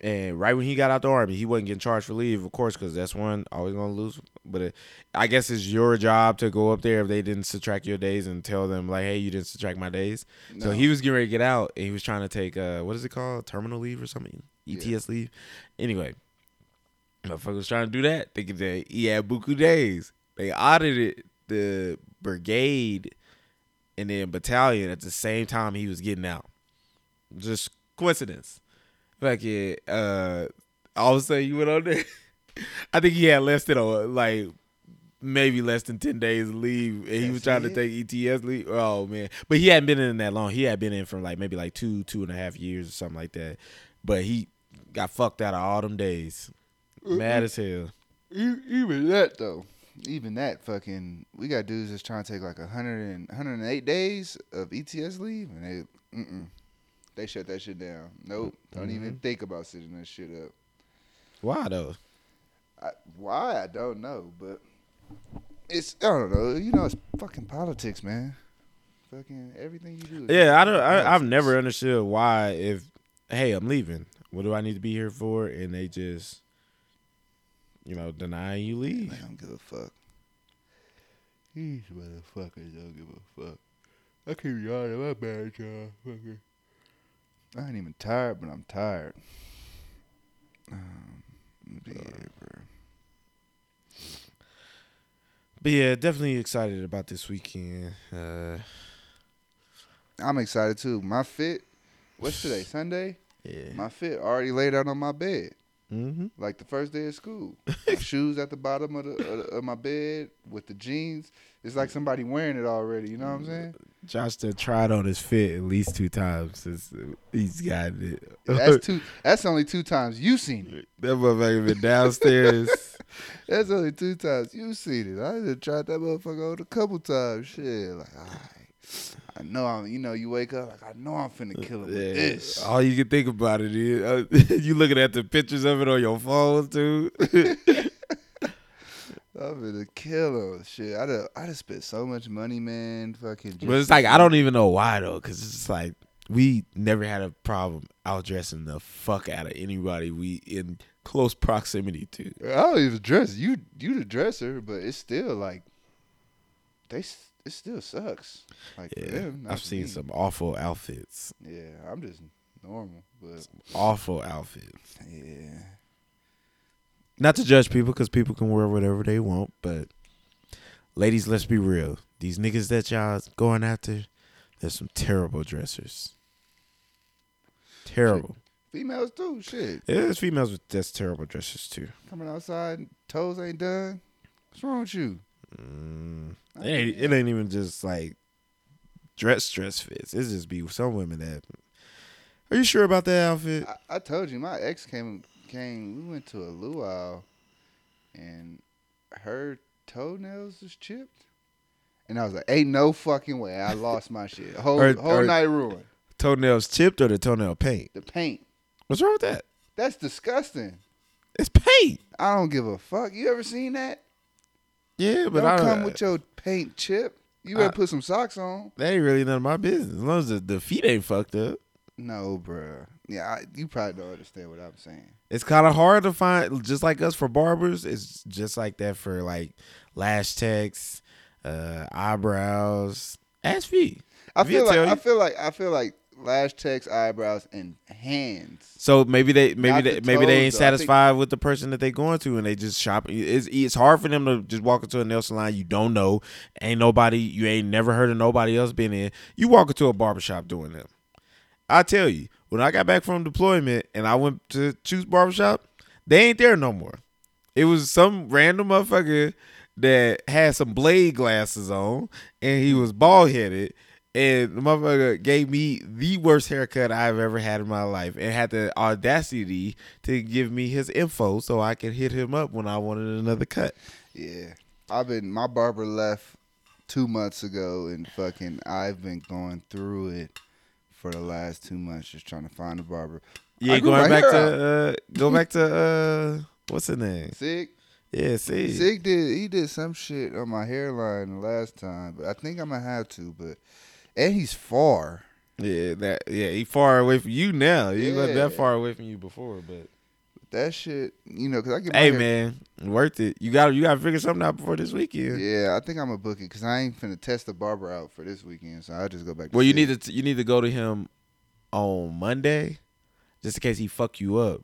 And right when he got out the army, he wasn't getting charged for leave, of course, because that's one always gonna lose. But it, I guess it's your job to go up there if they didn't subtract your days and tell them like, "Hey, you didn't subtract my days." So he was getting ready to get out, and he was trying to take uh, what is it called, terminal leave or something, Yeah. ETS leave. Anyway, motherfucker was trying to do that, thinking that he had buku days. They audited the brigade and then battalion at the same time he was getting out. Just coincidence. Like yeah, uh, all of a sudden you went on there. *laughs* I think he had less than a like maybe less than ten days leave, and he was trying to take ETS leave. Oh man, but he hadn't been in that long. He had been in for like maybe like two, two and a half years or something like that. But he got fucked out of all them days. Mad as hell. Even that though, even that fucking, we got dudes that's trying to take like a hundred and 108 days of ETS leave, and they, mm-mm, they shut that shit down. Nope, don't even Mm-hmm. think about setting that shit up. Why though? I, why I don't know, but it's I don't know. You know, it's fucking politics, man. Fucking everything you do. Yeah, I don't. I, I've never understood why. If hey, I'm leaving. What do I need to be here for? And they just, you know, deny you They I don't give a fuck. These motherfuckers don't give a fuck. I keep yawning my bad job, fucker. I ain't even tired, but I'm tired. Um, yeah. But yeah, definitely excited about this weekend. Uh, I'm excited too. My fit. What's today? *sighs* Sunday. yeah. My fit already laid out on my bed. Mm-hmm. like the first day of school. *laughs* Shoes at the bottom of, the, of, the- of my bed with the jeans. It's like somebody wearing it already. You know what I'm saying? Josh done tried on his fit at least two times since he's gotten it. That's two. *laughs* That's only two times you seen it. that motherfucker been downstairs. *laughs* That's only two times you seen it. I done tried that motherfucker on a couple times. Shit, like, all right, I know I'm. You know, you wake up like I know I'm finna kill him with this. All you can think about it is uh, *laughs* you looking at the pictures of it on your phone too. I'm finna kill him. Shit, I done, I just spent so much money, man. Fucking. Just but it's like I don't even know why though, because it's just like we never had a problem outdressing the fuck out of anybody we in close proximity to. I don't even dress you. You the dresser, but it's still like they. It still sucks. Like Yeah, them, I've seen me. some awful outfits. Yeah, I'm just normal, but Awful outfits. yeah. Not to judge people, because people can wear whatever they want, but ladies, let's be real. These niggas that y'all going after, there's some terrible dressers. Terrible. Females too. Shit, Yeah, there's females with that's terrible dressers too. coming outside, toes ain't done. What's wrong with you? Mm, it, ain't, it ain't even just like dress dress fits. It's just be some women that. Are you sure about that outfit? I, I told you, my ex came came. We went to a luau, and her toenails was chipped, and I was like, "Ain't no fucking way!" I lost my shit. Whole Or- whole or- night ruined. Toenails chipped or the toenail paint? The paint. What's wrong with that? That's disgusting. It's paint. I don't give a fuck. You ever seen that? Yeah, but don't I come with your paint chip. You better I- put some socks on. that ain't really none of my business. As long as the, the feet ain't fucked up. No, bruh. Yeah, I, you probably don't understand what I'm saying. It's kind of hard to find, just like us for barbers. It's just like that for like lash techs, uh, eyebrows, ass feet. I If feel like I feel like I feel like lash techs, eyebrows, and hands. So maybe they maybe they the maybe they ain't though. Satisfied with the person that they going to, and they just shop. It's it's hard for them to just walk into a nail salon you don't know, ain't nobody you ain't never heard of nobody else been in. You walk into a barbershop doing them. I tell you, when I got back from deployment and I went to choose barbershop, they ain't there no more. It was some random motherfucker that had some blade glasses on and he was bald headed. And the motherfucker gave me the worst haircut I've ever had in my life and had the audacity to give me his info so I could hit him up when I wanted another cut. Yeah, I've been. My barber left two months ago, and fucking, I've been going through it for the last two months, just trying to find a barber. Yeah, going my back to uh go back to uh what's his name? Sig, Yeah, see. Sig did. He did some shit on my hairline the last time, but I think I'm gonna have to. But and he's far. Yeah, that yeah, he far away from you now. He wasn't that far away from you before, but That shit, you know, cause I get hey hair- man, worth it. You got you got to figure something out before this weekend. Yeah, I think I'm gonna book it because I ain't finna test the barber out for this weekend, so I'll just go back. To Well, you Sig. need to you need to go to him on Monday, just in case he fuck you up,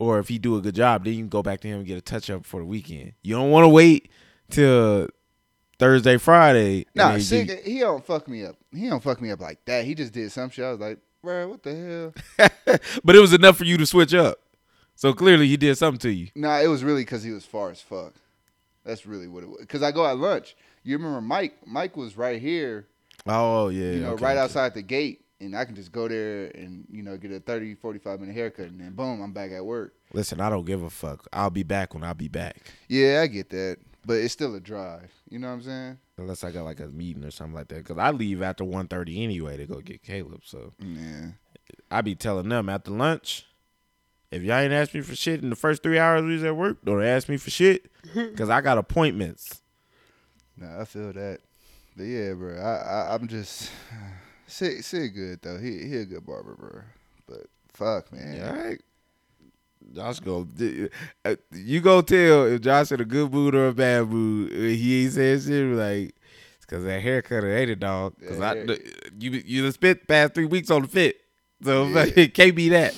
or if he do a good job, then you can go back to him and get a touch up for the weekend. You don't want to wait till Thursday, Friday. Nah, you- he don't fuck me up. He don't fuck me up like that. He just did some shit. I was like, bro, what the hell? *laughs* but it was enough for you to switch up. So clearly, he did something to you. Nah, it was really because he was far as fuck. That's really what it was. Because I go at lunch. You remember Mike? Mike was right here, Oh yeah, you know, okay, right okay. outside the gate. And I can just go there and, you know, get a 30, 45 minute haircut. And then boom, I'm back at work. Listen, I don't give a fuck. I'll be back when I'll be back. Yeah, I get that. But it's still a drive. You know what I'm saying? Unless I got like a meeting or something like that. Because I leave after 1.30 anyway to go get Caleb. So Yeah. I be telling them after lunch, if y'all ain't ask me for shit in the first three hours we was at work, don't ask me for shit. *laughs* Because I got appointments. Nah, I feel that. But yeah, bro, I, I I'm just *sighs* Sid, Sid good though. He he a good barber, bro. But fuck, man. Yeah, all right. Josh go. uh, You go tell if Josh in a good mood or a bad mood. uh, He ain't saying shit like it's because that haircut ate it, dog. Because Yeah, I hair- you you done spent past three weeks on the fit, so Yeah. *laughs* it can't be that.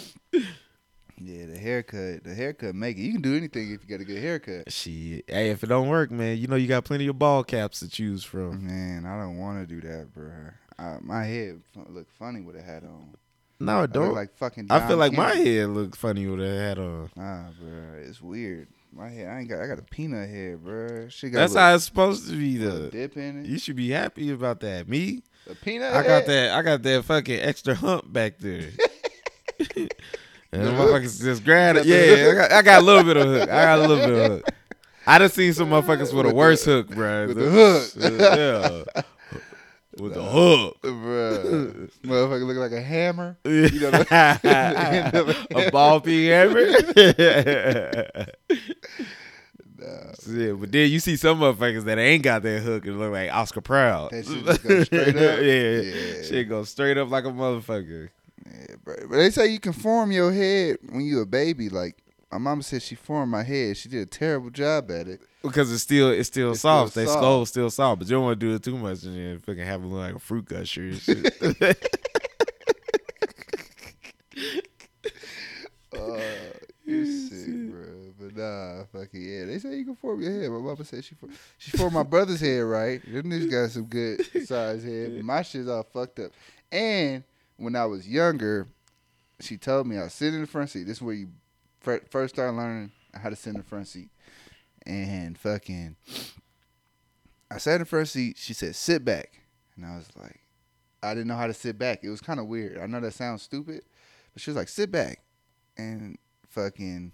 Yeah, the haircut, the haircut make it. You can do anything if you got a good haircut. Shit, hey, if it don't work, man, you know you got plenty of ball caps to choose from. Man, I don't want to do that, bro. I, my head look funny with a hat on. No, it I don't. like fucking. I feel like my head looks funny with a hat on. Nah, bro, it's weird. My head, I ain't got. I got a peanut head, bro. She got That's how it's supposed to be, though. dip in it. You should be happy about that. Me, A peanut. I got that. I got that fucking extra hump back there. *laughs* *laughs* and The the motherfuckers just grab it. The Yeah, I got, I got a little bit of hook. I got a little bit of hook. I done seen some motherfuckers with, a worse the- hook, bro. with the hook. yeah. with the hook. *laughs* Bruh. Motherfucker look like a hammer. You know, *laughs* a ball peen hammer. *laughs* Nah. Shit, but then you see some motherfuckers that ain't got that hook and look like Oscar Proud. That shit just straight up? yeah. Yeah. shit go straight up like a motherfucker. Yeah, bro. But they say you can form your head when you a baby. Like my mama said, she formed my head. She did a terrible job at it. Because it's still it's still It's soft. still they soft. skull's still soft, but you don't want to do it too much and then fucking have it look like a fruit gusher and shit. *laughs* *laughs* Uh, you sick, bro. But nah, fucking yeah. They say you can form your head. My mama said she formed, she formed my brother's head right. Them niggas got some good size head. But my shit's all fucked up. And when I was younger, she told me I was sitting in the front seat. This is where you first start learning how to sit in the front seat. And fucking, I sat in the front seat. She said, "Sit back," and I was like, I didn't know how to sit back. It was kind of weird. I know that sounds stupid, but she was like, "Sit back," and fucking,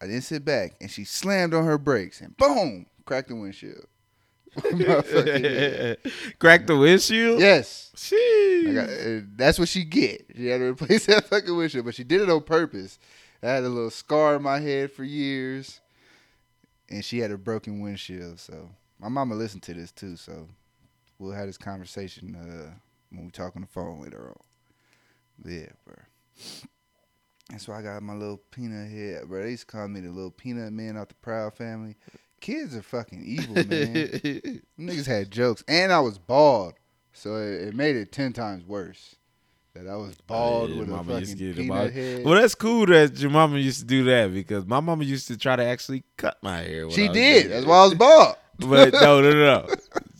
I didn't sit back, and she slammed on her brakes, and boom, cracked the windshield. *laughs* *laughs* Crack the windshield? yes. Sheesh. I got, uh, that's what she get. She had to replace *laughs* that fucking windshield, but she did it on purpose. I had a little scar in my head for years, and she had a broken windshield. So my mama listened to this too. So we'll have this conversation uh, when we talk on the phone later on. Yeah, bro. That's why I got my little peanut head, bro. They used to call me the little peanut man out the Proud Family. Kids are fucking evil, man. *laughs* Niggas had jokes, and I was bald, so it, it made it ten times worse. That I was bald Oh, Yeah, with a fucking peanut about- head. Well, that's cool that your mama used to do that because my mama used to try to actually cut my hair. she did. That's why I was bald. *laughs* But no, no, no.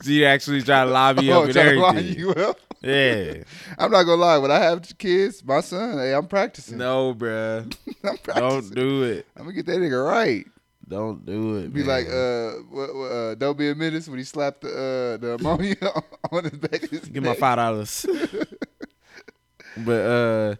She actually tried to lie me Oh, up and trying to line everything. you up. Yeah. I'm not gonna lie. When I have kids, my son, hey, I'm practicing. No, bruh. *laughs* I'm Don't do it. I'm gonna get that nigga right. Don't do it. Be man. like, uh, what, what, uh, don't be a menace when he slapped the uh, the ammonia *laughs* on his back. Of his Give my five dollars. but uh,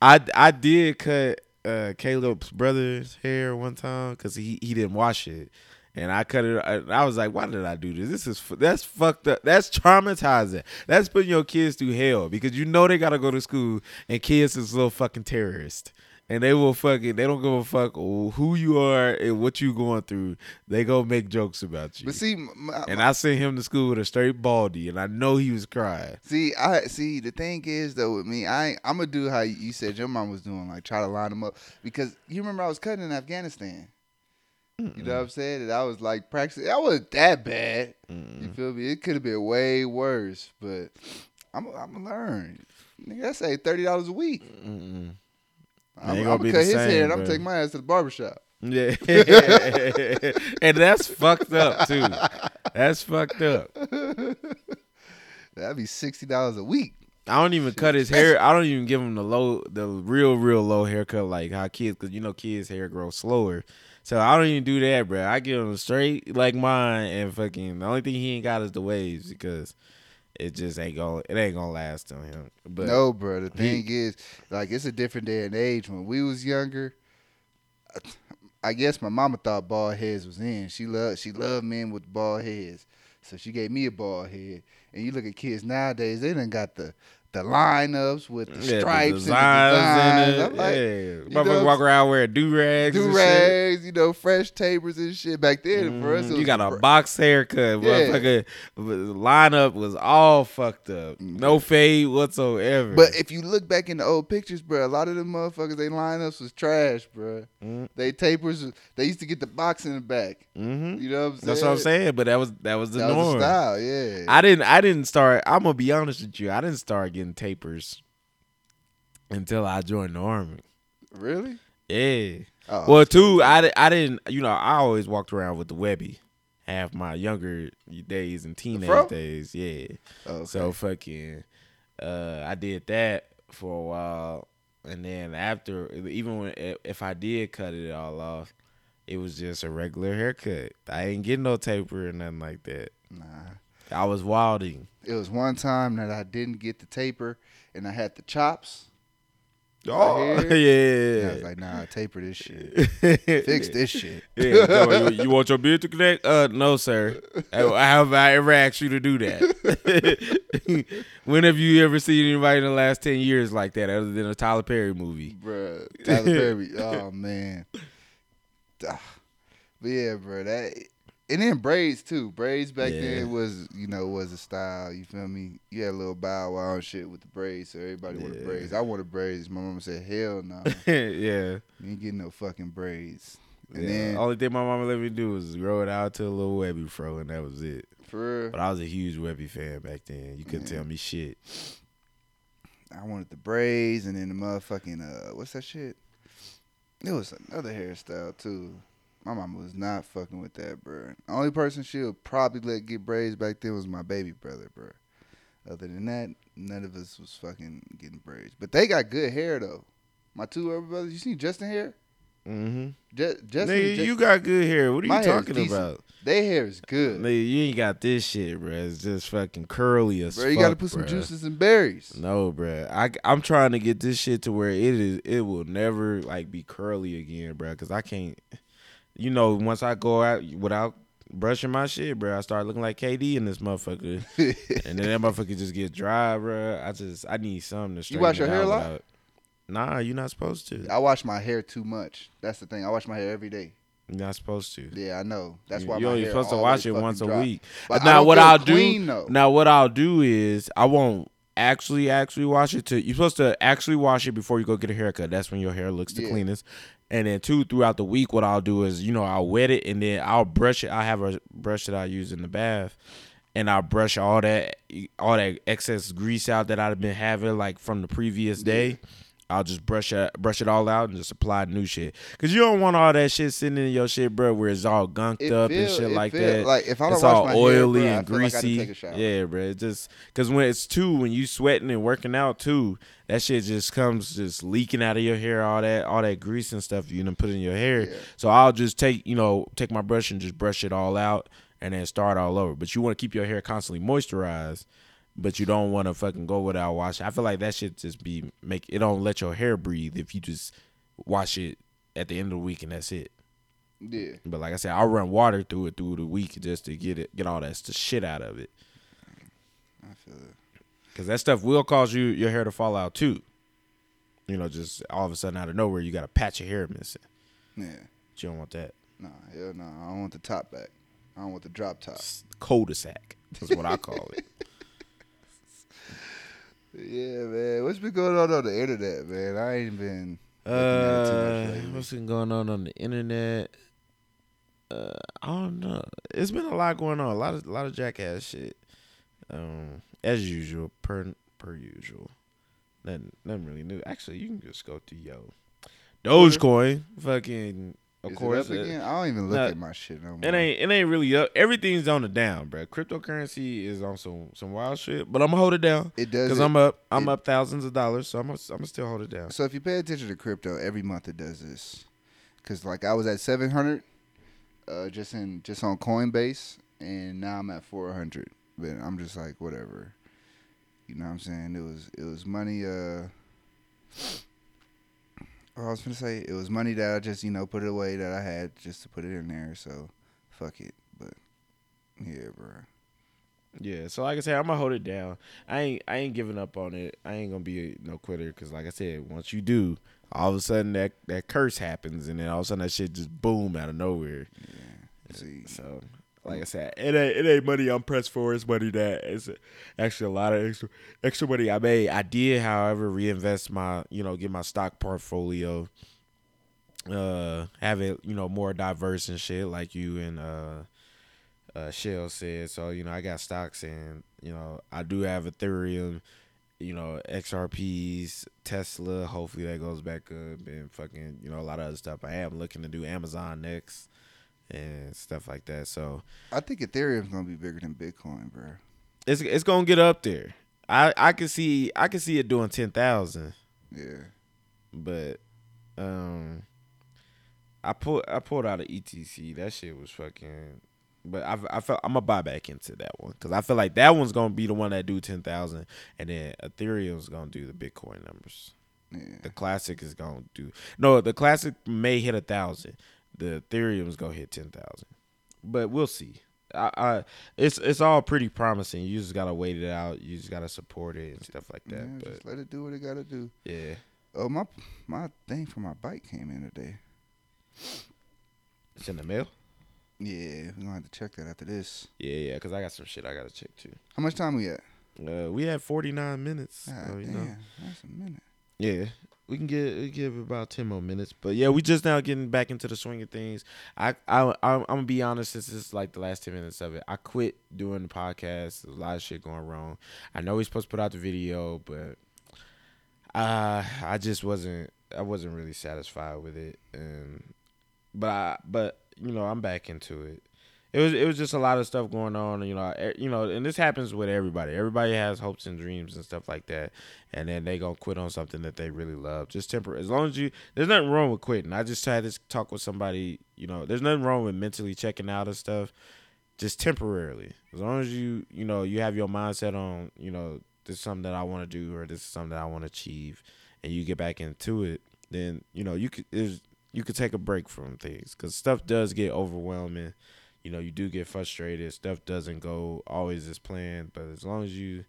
I I did cut uh Caleb's brother's hair one time because he he didn't wash it, and I cut it. I, I was like, why did I do this? This is fu- that's fucked up. That's traumatizing. That's putting your kids through hell because you know they gotta go to school and kids is a little fucking terrorists. And they will fucking they don't give a fuck who you are and what you going through. They go make jokes about you. But see, my, and I sent him to school with a straight baldy, and I know he was crying. See, I see. The thing is, though, with me, I I'm gonna do how you said your mom was doing, like try to line them up. Because you remember I was cutting in Afghanistan. You know what I'm saying? And I was like practicing. I wasn't that bad. You feel me? It could have been way worse, but I'm I'm gonna learn. Nigga, I say thirty dollars a week. Mm-mm. I'm, I'm gonna cut his same, hair and I'm bro. gonna take my ass to the barbershop. Yeah, *laughs* and that's fucked up too. That's fucked up. *laughs* That'd be sixty dollars a week. I don't even cut his hair. I don't even give him the low, the real, real low haircut like how kids, because you know kids' hair grows slower. So I don't even do that, bro. I give him straight like mine, and fucking the only thing he ain't got is the waves because it just ain't gonna, it ain't gonna last on him. But no, bro. The he- thing is, like, it's a different day and age. When we was younger, I guess my mama thought bald heads was in. She loved she loved men with bald heads, so she gave me a bald head. And you look at kids nowadays; they done got the the lineups with the yeah, stripes the and the designs. in it. I'm like, yeah, know, walk around wearing do rags. do rags, you know, fresh tapers and shit. Back then, for us, Mm-hmm. you got a box haircut. Yeah. Motherfucker, the lineup was all fucked up. No fade whatsoever. But if you look back in the old pictures, bro, a lot of them motherfuckers, they lineups was trash, bro. Mhm. They tapers, they used to get the box in the back. hmm You know what I'm saying? that's what I'm saying. But that was that was the That was norm. the style, yeah. I didn't. I didn't start. I'm gonna be honest with you. I didn't start getting tapers until I joined the army. really? Yeah. Oh, Well, two, I, I didn't, you know, I always walked around with the Webbie half my younger days and teenage days. Yeah. okay. So fucking, uh, I did that for a while, and then after, even when if I did cut it all off, it was just a regular haircut. I ain't getting no taper or nothing like that. nah. I was wilding. It was one time that I didn't get the taper and I had the chops. Oh here. *laughs* yeah. I was like, nah, taper this shit. *laughs* Fix this shit. Yeah, no, you, you want your beard to connect? Uh, no, sir. How have I ever asked you to do that? *laughs* when have you ever seen anybody in the last ten years like that, other than a Tyler Perry movie? Bruh. Tyler Perry. Oh man. Ah. But yeah, bro, that and then braids too. Braids back Yeah. then was you know was a style. You feel me? You had a little bow wow and shit with the braids, so everybody wanted braids. I wanted braids. My mama said, "Hell no, *laughs* yeah. you ain't getting no fucking braids." And yeah. then Only thing my mama let me do was grow it out to a little Webbie fro, and that was it. for real, But I was a huge Webbie fan back then. You couldn't Yeah. tell me shit. I wanted the braids, and then the motherfucking uh, what's that shit? It was another hairstyle too. My mama was not fucking with that, bro. The only person she would probably let get braids back then was my baby brother, bro. Other than that, none of us was fucking getting braids. But they got good hair though. My two other brothers, you see Justin hair? Mm-hmm. Just, Justin, Nigga, Ju- you got good hair. What are you talking about? they hair is good. Nigga, you ain't got this shit, bro. It's just fucking curly as Bro, you gotta put some bruh. juices and berries. No, bro. I I'm trying to get this shit to where it is. It will never like be curly again, bro. Cause I can't. You know, once I go out without brushing my shit, bro, I start looking like KD in this motherfucker, *laughs* and then that motherfucker just get dry, bro. I just I need something to straighten wash your it hair a lot? without- Nah, you're not supposed to. I wash my hair too much. That's the thing. I wash my hair every day. You're not supposed to. Yeah, I know. That's why you're my hair supposed to wash it once a week. But now what I'll clean, do though. now what I'll do is I won't actually actually wash it to you're supposed to actually wash it before you go get a haircut. That's when your hair looks the Yeah. cleanest. And then two throughout the week what I'll do is, you know, I'll wet it and then I'll brush it. I have a brush that I use in the bath and I'll brush all that all that excess grease out that I've been having like from the previous day. I'll just brush it, brush it all out and just apply new shit. Cause you don't want all that shit sitting in your shit, bro, where it's all gunked It up feel- and shit it like feel- that. Like if I don't it's wash all my oily hair, bro, and like greasy. gotta take a shower. yeah, bro. It just because when it's too, when you sweating and working out too, that shit just comes just leaking out of your hair. All that, all that grease and stuff you done put in your hair. Yeah. So I'll just take, you know, take my brush and just brush it all out and then start all over. But you want to keep your hair constantly moisturized. But you don't want to fucking go without washing. I feel like that shit just be make it don't let your hair breathe if you just wash it at the end of the week and that's it. Yeah. But like I said, I'll run water through it through the week just to get it, get all that shit out of it. I feel it. Cause that stuff will cause you your hair to fall out too. You know, just all of a sudden out of nowhere, you got a patch of hair missing. Yeah. But you don't want that. Nah, hell no. I don't want the top back. I don't want the drop top. Cul-de-sac. That's what I call it. *laughs* Yeah, man. What's been going on on the internet, man? I ain't been looking at it too Uh, what's been going on on the internet? Uh, I don't know. It's been a lot going on. A lot of, a lot of jackass shit. Um, as usual, per per usual. Nothing, nothing really new. Actually, you can just go to yo, Dogecoin. Fucking, of Is course. it up again? I don't even look nah, at my shit no more. It ain't it ain't really up. Everything's on the down, bro. Cryptocurrency is on some some wild shit, but I'm gonna hold it down It does. because I'm up. I'm it- up thousands of dollars, so I'm gonna, I'm gonna still hold it down. So if you pay attention to crypto, every month it does this. Cause like I was at seven hundred, uh, just in just on Coinbase, and now I'm at four hundred. But I'm just like whatever. You know what I'm saying? It was it was money. Uh, I was gonna say it was money that I just you know put it away that I had just to put it in there. So fuck it. But yeah, bro. Yeah, so like I said, I'm gonna hold it down. I ain't I ain't giving up on it. I ain't gonna be a, no quitter because like I said, once you do, all of a sudden that that curse happens, and then all of a sudden that shit just boom out of nowhere. Yeah. See, So like I said, it ain't it ain't money I'm pressed for. It's money that it's actually a lot of extra extra money I made. I did, however, reinvest my you know get my stock portfolio, uh, have it you know more diverse and shit like you and uh uh, Shell said. So you know, I got stocks and you know, I do have Ethereum, you know, XRPs, Tesla. Hopefully that goes back up and fucking you know a lot of other stuff. I am looking to do Amazon next and stuff like that. So I think Ethereum's gonna be bigger than Bitcoin, bro. it's it's gonna get up there. I I can see I can see it doing ten thousand, Yeah. but um. I pulled I pulled out of ETC. That shit was fucking. But I I felt I'm gonna buy back into that one because I feel like that one's gonna be the one that do ten thousand, and then Ethereum's gonna do the Bitcoin numbers. Yeah. The classic is gonna do no. The classic may hit a thousand. The Ethereum's gonna hit ten thousand, but we'll see. I, I it's it's all pretty promising. You just gotta wait it out. You just gotta support it and stuff like that. yeah, but just let it do what it gotta do. yeah, Oh my my thing for my bike came in today. it's in the mail. Yeah, we're gonna have to check that after this. Yeah, yeah. Cause I got some shit I gotta check too. How much time we at? Uh, we had forty nine minutes. God so, damn, know. that's a minute. Yeah, we can get we give about ten more minutes, but yeah, we just now getting back into the swing of things. I I I'm, gonna be honest, this is like the last ten minutes of it. I quit doing the podcast. A lot of shit going wrong. I know we're supposed to put out the video, but uh, I just wasn't I wasn't really satisfied with it, and but I but you know I'm back into it. It was it was just a lot of stuff going on, you know. You know, and this happens with everybody. Everybody has hopes and dreams and stuff like that, and then they gonna quit on something that they really love. Just temporary. As long as you, there's nothing wrong with quitting. I just had this talk with somebody. You know, there's nothing wrong with mentally checking out and stuff. Just temporarily. As long as you, you know, you have your mindset on, you know, this is something that I want to do or this is something that I want to achieve, and you get back into it, then you know you could you could take a break from things because stuff does get overwhelming. You know, you do get frustrated. Stuff doesn't go always as planned, but as long as you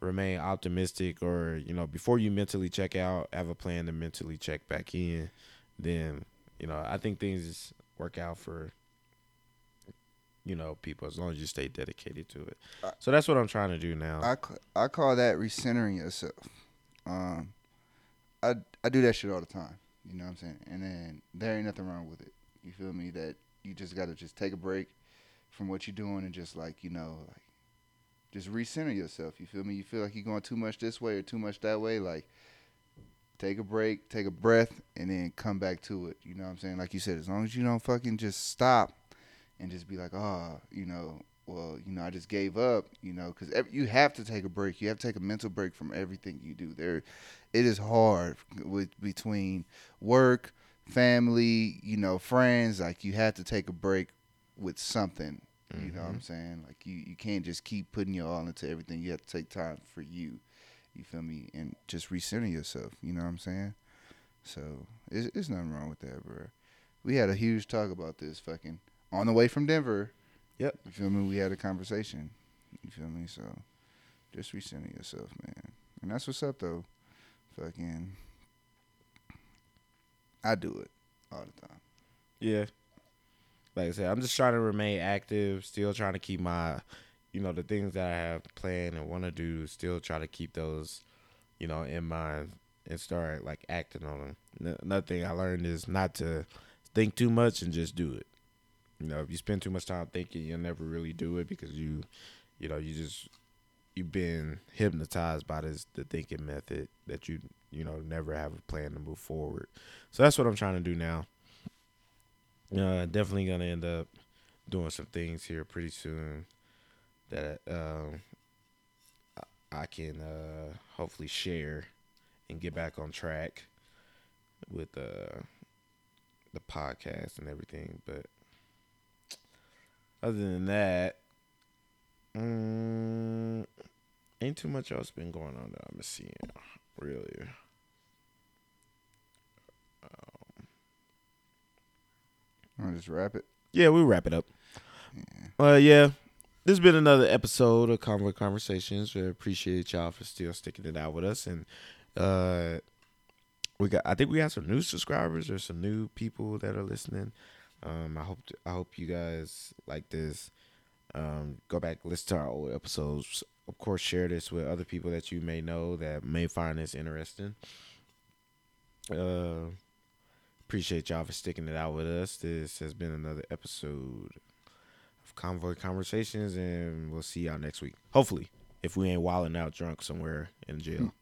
remain optimistic or you know before you mentally check out, have a plan to mentally check back in, then you know I think things work out for you know people as long as you stay dedicated to it. So that's what I'm trying to do now. I, I call that recentering yourself. Um, I I do that shit all the time. You know what I'm saying? And then there ain't nothing wrong with it. You feel me? That you just got to just take a break from what you're doing and just like you know like just recenter yourself. You feel me? You feel like you're going too much this way or too much that way. Like take a break, take a breath, and then come back to it. You know what I'm saying? Like you said, as long as you don't fucking just stop and just be like, oh, you know, well, you know, I just gave up, you know, because you have to take a break. You have to take a mental break from everything you do. There, it is hard with between work, family, you know, friends. Like you have to take a break with something. You know what I'm mm-hmm. saying? Like you, you can't just keep putting your all into everything. You have to take time for you. You feel me? And just recenter yourself. You know what I'm saying? So it's, it's nothing wrong with that, bro. We had a huge talk about this fucking on the way from Denver. Yep. You feel me? We had a conversation. You feel me? So just recenter yourself, man. And that's what's up though. Fucking I do it all the time. Yeah. Like I said, I'm just trying to remain active, still trying to keep my, you know, the things that I have planned and want to do, still try to keep those, you know, in mind and start like acting on them. Another thing I learned is not to think too much and just do it. You know, if you spend too much time thinking, you'll never really do it because you, you know, you just you've been hypnotized by this the thinking method that you you know never have a plan to move forward. So that's what I'm trying to do now. Uh, definitely gonna end up doing some things here pretty soon that um I- can uh hopefully share and get back on track with uh the podcast and everything. But other than that, mm, ain't too much else been going on that I'm seeing really. I'll just wrap it. Yeah, we wrap it up. Uh, yeah, this has been another episode of Convoy Conversations. We appreciate y'all for still sticking it out with us, and uh, we got. I think we got some new subscribers or some new people that are listening. Um, I hope I hope you guys like this. Um, go back listen to our old episodes. Of course, share this with other people that you may know that may find this interesting. Uh, appreciate y'all for sticking it out with us. This has been another episode of Convoy Conversations, and we'll see y'all next week. Hopefully, if we ain't wilding out drunk somewhere in jail.